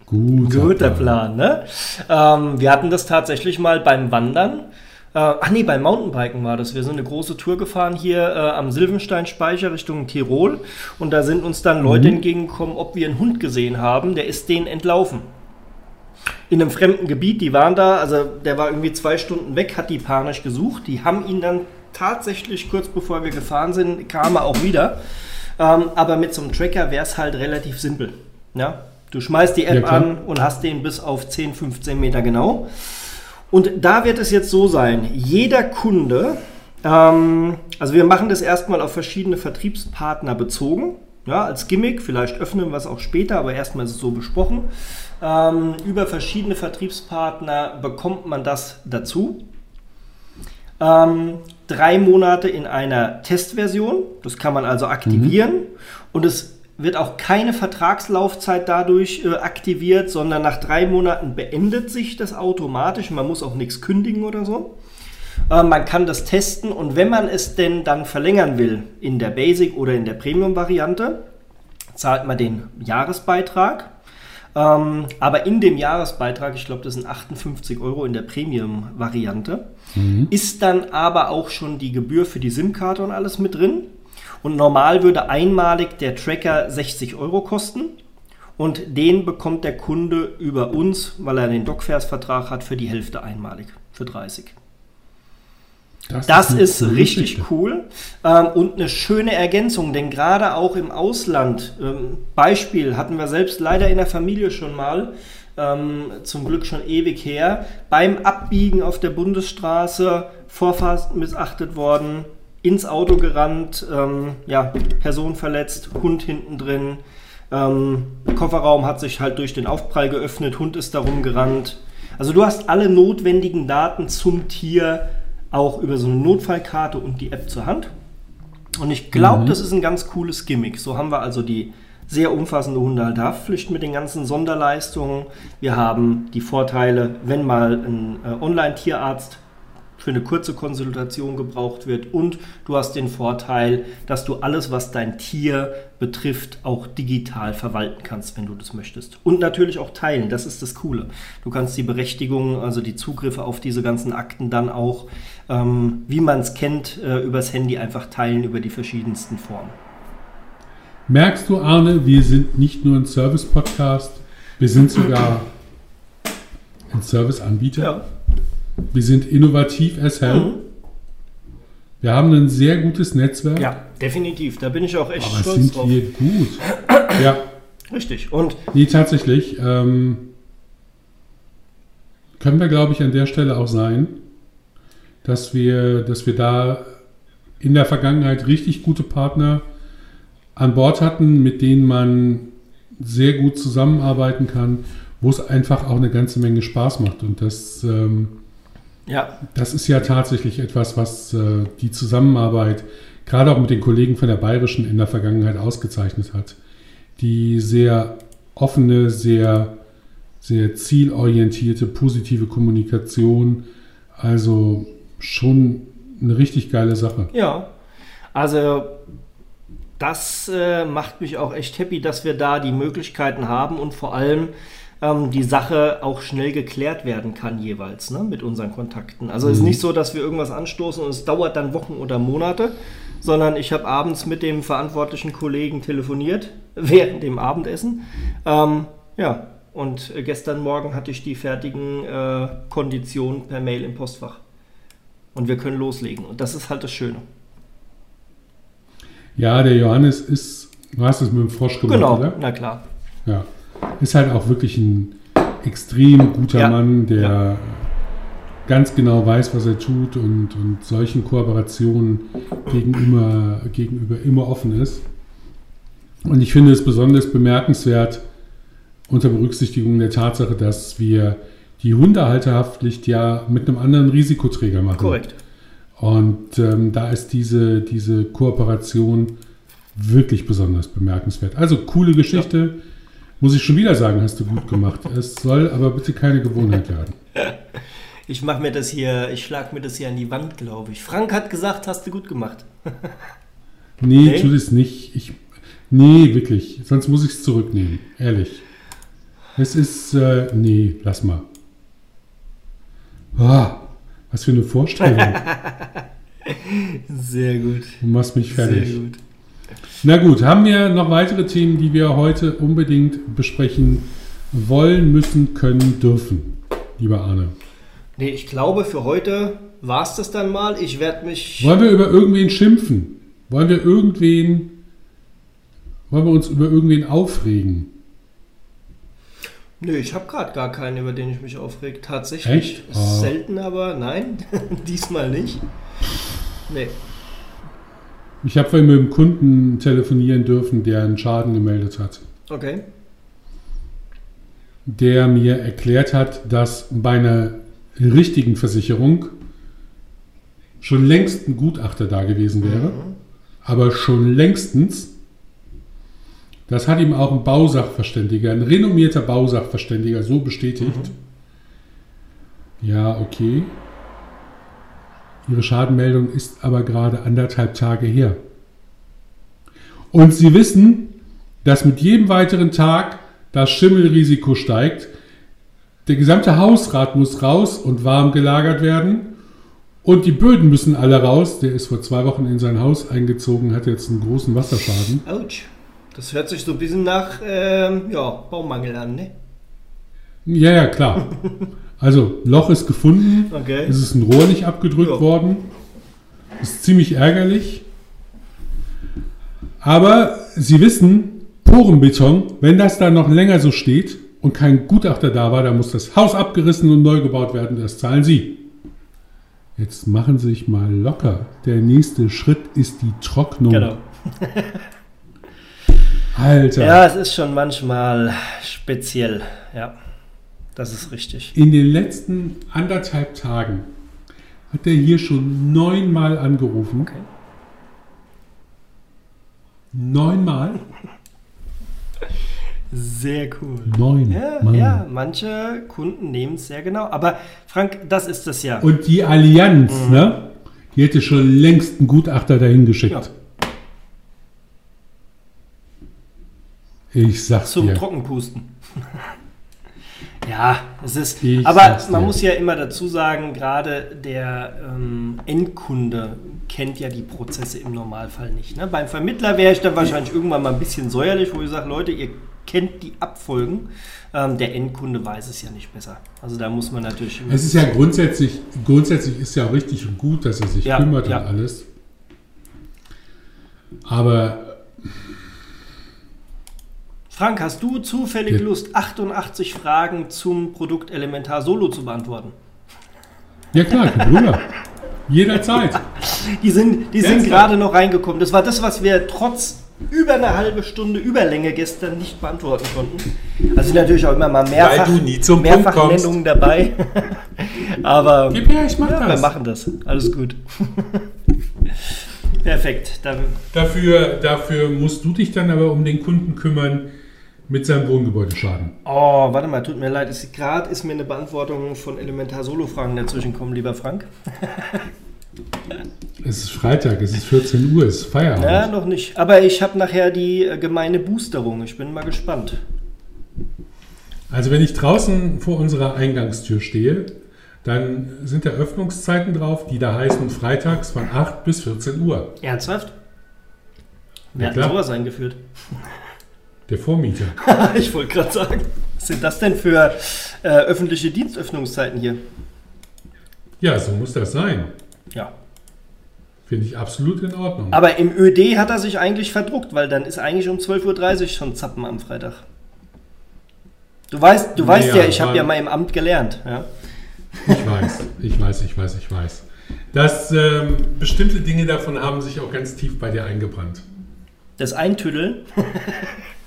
Guter, Guter Plan, Plan ne? Ähm, wir hatten das tatsächlich mal beim Wandern äh, ach nee, beim Mountainbiken war das. Wir sind eine große Tour gefahren hier äh, am Silvenstein-Speicher Richtung Tirol und da sind uns dann Leute mhm. entgegengekommen, ob wir einen Hund gesehen haben. Der ist denen entlaufen. In einem fremden Gebiet, die waren da, also der war irgendwie zwei Stunden weg, hat die panisch gesucht. Die haben ihn dann tatsächlich kurz bevor wir gefahren sind, kam er auch wieder. Ähm, aber mit so einem Tracker wäre es halt relativ simpel. Ja? Du schmeißt die App ja, an und hast den bis auf 10, 15 Meter genau. Und da wird es jetzt so sein, jeder Kunde, ähm, also wir machen das erstmal auf verschiedene Vertriebspartner bezogen, ja, als Gimmick, vielleicht öffnen wir es auch später, aber erstmal ist es so besprochen. Ähm, über verschiedene Vertriebspartner bekommt man das dazu. Ähm, drei Monate in einer Testversion, das kann man also aktivieren mhm. und es wird auch keine Vertragslaufzeit dadurch äh, aktiviert, sondern nach drei Monaten beendet sich das automatisch. Man muss auch nichts kündigen oder so. Äh, man kann das testen und wenn man es denn dann verlängern will in der Basic oder in der Premium-Variante, zahlt man den Jahresbeitrag. Ähm, aber in dem Jahresbeitrag, ich glaube, das sind 58 Euro in der Premium-Variante, mhm. ist dann aber auch schon die Gebühr für die SIM-Karte und alles mit drin. Und normal würde einmalig der Tracker 60 Euro kosten. Und den bekommt der Kunde über uns, weil er den Docfairs-Vertrag hat, für die Hälfte einmalig, für 30. Das, das ist, ist richtig Geschichte. cool ähm, und eine schöne Ergänzung, denn gerade auch im Ausland, ähm, Beispiel hatten wir selbst leider in der Familie schon mal, ähm, zum Glück schon ewig her, beim Abbiegen auf der Bundesstraße Vorfahrt missachtet worden, ins Auto gerannt, ähm, ja, Person verletzt, Hund hinten drin. Ähm, Kofferraum hat sich halt durch den Aufprall geöffnet, Hund ist darum gerannt. Also du hast alle notwendigen Daten zum Tier auch über so eine Notfallkarte und die App zur Hand. Und ich glaube, mhm. das ist ein ganz cooles Gimmick. So haben wir also die sehr umfassende Hundehalterhaftpflicht mit den ganzen Sonderleistungen. Wir haben die Vorteile, wenn mal ein äh, Online-Tierarzt für eine kurze Konsultation gebraucht wird und du hast den Vorteil, dass du alles, was dein Tier betrifft, auch digital verwalten kannst, wenn du das möchtest. Und natürlich auch teilen, das ist das Coole. Du kannst die Berechtigung, also die Zugriffe auf diese ganzen Akten dann auch, ähm, wie man es kennt, äh, übers Handy einfach teilen über die verschiedensten Formen. Merkst du, Arne, wir sind nicht nur ein Service-Podcast, wir sind sogar ein Service-Anbieter. Ja. Wir sind innovativ as hell. Mhm. Wir haben ein sehr gutes Netzwerk. Ja, definitiv. Da bin ich auch echt Aber stolz sind drauf. wir gut. ja. Richtig. Und nee, tatsächlich. Ähm, können wir, glaube ich, an der Stelle auch sein, dass wir, dass wir da in der Vergangenheit richtig gute Partner an Bord hatten, mit denen man sehr gut zusammenarbeiten kann, wo es einfach auch eine ganze Menge Spaß macht. Und das ähm, ja. Das ist ja tatsächlich etwas, was äh, die Zusammenarbeit gerade auch mit den Kollegen von der Bayerischen in der Vergangenheit ausgezeichnet hat. Die sehr offene, sehr, sehr zielorientierte, positive Kommunikation. Also schon eine richtig geile Sache. Ja, also das äh, macht mich auch echt happy, dass wir da die Möglichkeiten haben und vor allem ähm, die Sache auch schnell geklärt werden kann jeweils ne, mit unseren Kontakten. Also mhm. es ist nicht so, dass wir irgendwas anstoßen und es dauert dann Wochen oder Monate, sondern ich habe abends mit dem verantwortlichen Kollegen telefoniert während dem Abendessen. Ähm, ja, Und äh, gestern Morgen hatte ich die fertigen äh, Konditionen per Mail im Postfach. Und wir können loslegen. Und das ist halt das Schöne. Ja, der Johannes ist, du hast es mit dem Frosch gemacht, Genau, oder? na klar. Ja. Ist halt auch wirklich ein extrem guter Ja. Mann, der Ja. ganz genau weiß, was er tut und, und solchen Kooperationen gegenüber, gegenüber immer offen ist. Und ich finde es besonders bemerkenswert unter Berücksichtigung der Tatsache, dass wir die Hundehalterhaftpflicht ja mit einem anderen Risikoträger machen. Korrekt. Und ähm, da ist diese, diese Kooperation wirklich besonders bemerkenswert. Also coole Geschichte. Muss ich schon wieder sagen, hast du gut gemacht. Es soll aber bitte keine Gewohnheit werden. Ich mache mir das hier, ich schlag mir das hier an die Wand, glaube ich. Frank hat gesagt, hast du gut gemacht. Nee, Nee? tu das nicht. Ich, nee, wirklich. Sonst muss ich es zurücknehmen. Ehrlich. Es ist, äh, nee, lass mal. Ah, was für eine Vorstellung. Sehr gut. Du machst mich fertig. Sehr gut. Na gut, haben wir noch weitere Themen, die wir heute unbedingt besprechen wollen, müssen, können, dürfen, lieber Arne? Nee, ich glaube, für heute war es das dann mal. Ich werde mich. Wollen wir über irgendwen schimpfen? Wollen wir irgendwen, wollen wir uns über irgendwen aufregen? Nö, ich habe gerade gar keinen, über den ich mich aufreg. Tatsächlich. Echt? Ist Ah. Selten, aber nein, diesmal nicht. Nee. Ich habe vorhin mit einem Kunden telefonieren dürfen, der einen Schaden gemeldet hat. Okay. Der mir erklärt hat, dass bei einer richtigen Versicherung schon längst ein Gutachter da gewesen wäre. aber schon längstens. Das hat ihm auch ein Bausachverständiger, ein renommierter Bausachverständiger so bestätigt. Ja, okay. Ihre Schadenmeldung ist aber gerade anderthalb Tage her. Und Sie wissen, dass mit jedem weiteren Tag das Schimmelrisiko steigt. Der gesamte Hausrat muss raus und warm gelagert werden. Und die Böden müssen alle raus. Der ist vor zwei Wochen in sein Haus eingezogen, hat jetzt einen großen Wasserschaden. Autsch. Das hört sich so ein bisschen nach ähm, ja, Baumangel an, ne? Ja, ja, klar. Also, Loch ist gefunden. Okay. Es ist ein Rohr nicht abgedrückt Ja. worden. Ist ziemlich ärgerlich. Aber Sie wissen, Porenbeton, wenn das da noch länger so steht und kein Gutachter da war, dann muss das Haus abgerissen und neu gebaut werden. Das zahlen Sie. Jetzt machen Sie sich mal locker. Der nächste Schritt ist die Trocknung. Genau. Alter. Ja, es ist schon manchmal speziell. Ja, das ist richtig. In den letzten anderthalb Tagen hat er hier schon neunmal angerufen. Okay. Neunmal? Sehr cool. Neun. Ja, Mann. ja, manche Kunden nehmen es sehr genau. Aber Frank, das ist das ja. Und die Allianz, Mhm. ne? Die hätte schon längst einen Gutachter dahin geschickt. Ja. Ich sag's Zum dir. Trockenpusten. ja, es ist. Ich aber man muss ja immer dazu sagen, gerade der ähm, Endkunde kennt ja die Prozesse im Normalfall nicht. Ne? Beim Vermittler wäre ich dann wahrscheinlich irgendwann mal ein bisschen säuerlich, wo ich sage, Leute, ihr kennt die Abfolgen. Ähm, der Endkunde weiß es ja nicht besser. Also da muss man natürlich. Es ist ja grundsätzlich, grundsätzlich ist ja auch richtig und gut, dass er sich Ja, kümmert ja. und alles. Aber Frank, hast du zufällig Ja. Lust, 88 Fragen zum Produkt Elementar Solo zu beantworten? ja klar, Bruder. Jederzeit. Die sind, die sind gerade noch reingekommen. Das war das, was wir trotz über eine halbe Stunde Überlänge gestern nicht beantworten konnten. Also sind natürlich auch immer mal mehrfach, Weil du nie zum Punkt Mehrfachnennungen dabei. Aber Gib her, ich mach ja, wir das. machen das. Alles gut. Perfekt. Dann, Dafür, dafür musst du dich dann aber um den Kunden kümmern mit seinem Wohngebäudeschaden. oh, warte mal, tut mir leid. Gerade ist mir eine Beantwortung von Elementar Solo-Fragen dazwischen gekommen, lieber Frank. Es ist Freitag, es ist 14 Uhr, es ist Feierabend. Ja, noch nicht. Aber ich habe nachher die äh, gemeine Boosterung. Ich bin mal gespannt. Also wenn ich draußen vor unserer Eingangstür stehe, dann sind da Öffnungszeiten drauf, die da heißen freitags von 8 bis 14 Uhr. Ernsthaft? Ja, Wer hat klar. sowas eingeführt? Der Vormieter. ich wollte gerade sagen. Was sind das denn für äh, öffentliche Dienstöffnungszeiten hier? Ja, so muss das sein. Ja. Finde ich absolut in Ordnung. Aber im ÖD hat er sich eigentlich verdruckt, weil dann ist eigentlich um 12.30 Uhr schon Zappen am Freitag. Du weißt, du weißt Naja, ja, ich habe ja mal im Amt gelernt. Ja? Ich weiß, ich weiß, ich weiß, ich weiß. Dass ähm, bestimmte Dinge davon haben sich auch ganz tief bei dir eingebrannt. Das Eintüddeln.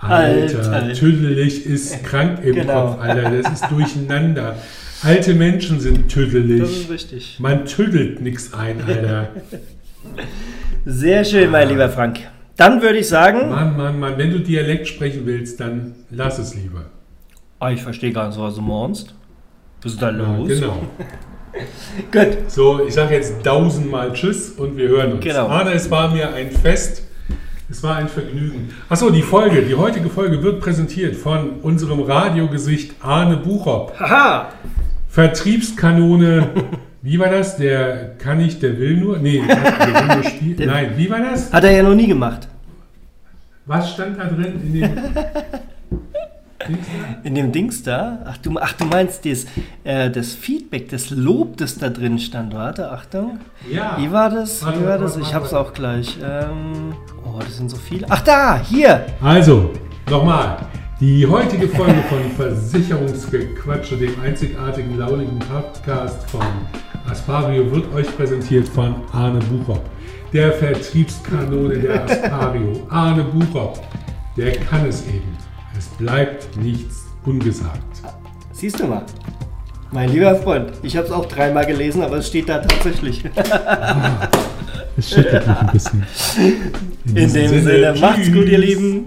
Alter, Alter. tüdelig ist krank im Genau. Kopf, Alter. Das ist durcheinander. Alte Menschen sind Das ist tüdelig. richtig. Man tüdelt nichts ein, Alter. Sehr schön, mein lieber Frank. Dann würde ich sagen, Mann, Mann, Mann. Wenn du Dialekt sprechen willst, dann lass es lieber. Ah, ich verstehe gar nicht, was du meinst. Was ist da Ja, los? genau. Gut. So, ich sage jetzt tausendmal Tschüss und wir hören uns. Genau. Arne, es war mir ein Fest. Es war ein Vergnügen. Achso, die Folge, die heutige Folge wird präsentiert von unserem Radiogesicht Arne Buchop. Haha! Vertriebskanone. Wie war das? Der kann nicht, der will nur. Nee, der will nur spielen. Nein, wie war das? Hat er ja noch nie gemacht. Was stand da drin in dem. In dem Dings da? Ach, du, ach, du meinst das, äh, das Feedback, das Lob, das da drin stand. Warte, Achtung. Ja. Wie war das? Warte, Wie war das? Ich hab's auch gleich. Ähm, oh, das sind so viele. Ach, da! Hier! Also, nochmal. Die heutige Folge von Versicherungsgequatsche, dem einzigartigen, lauligen Podcast von Aspario, wird euch präsentiert von Arne Buchop, der Vertriebskanone der Aspario. Arne Buchop, der kann es eben. Es bleibt nichts ungesagt. Siehst du mal. Mein lieber Freund, ich hab's auch dreimal gelesen, aber es steht da tatsächlich. Es schüttelt mich ein bisschen. In dem Sinne, macht's gut, ihr Lieben.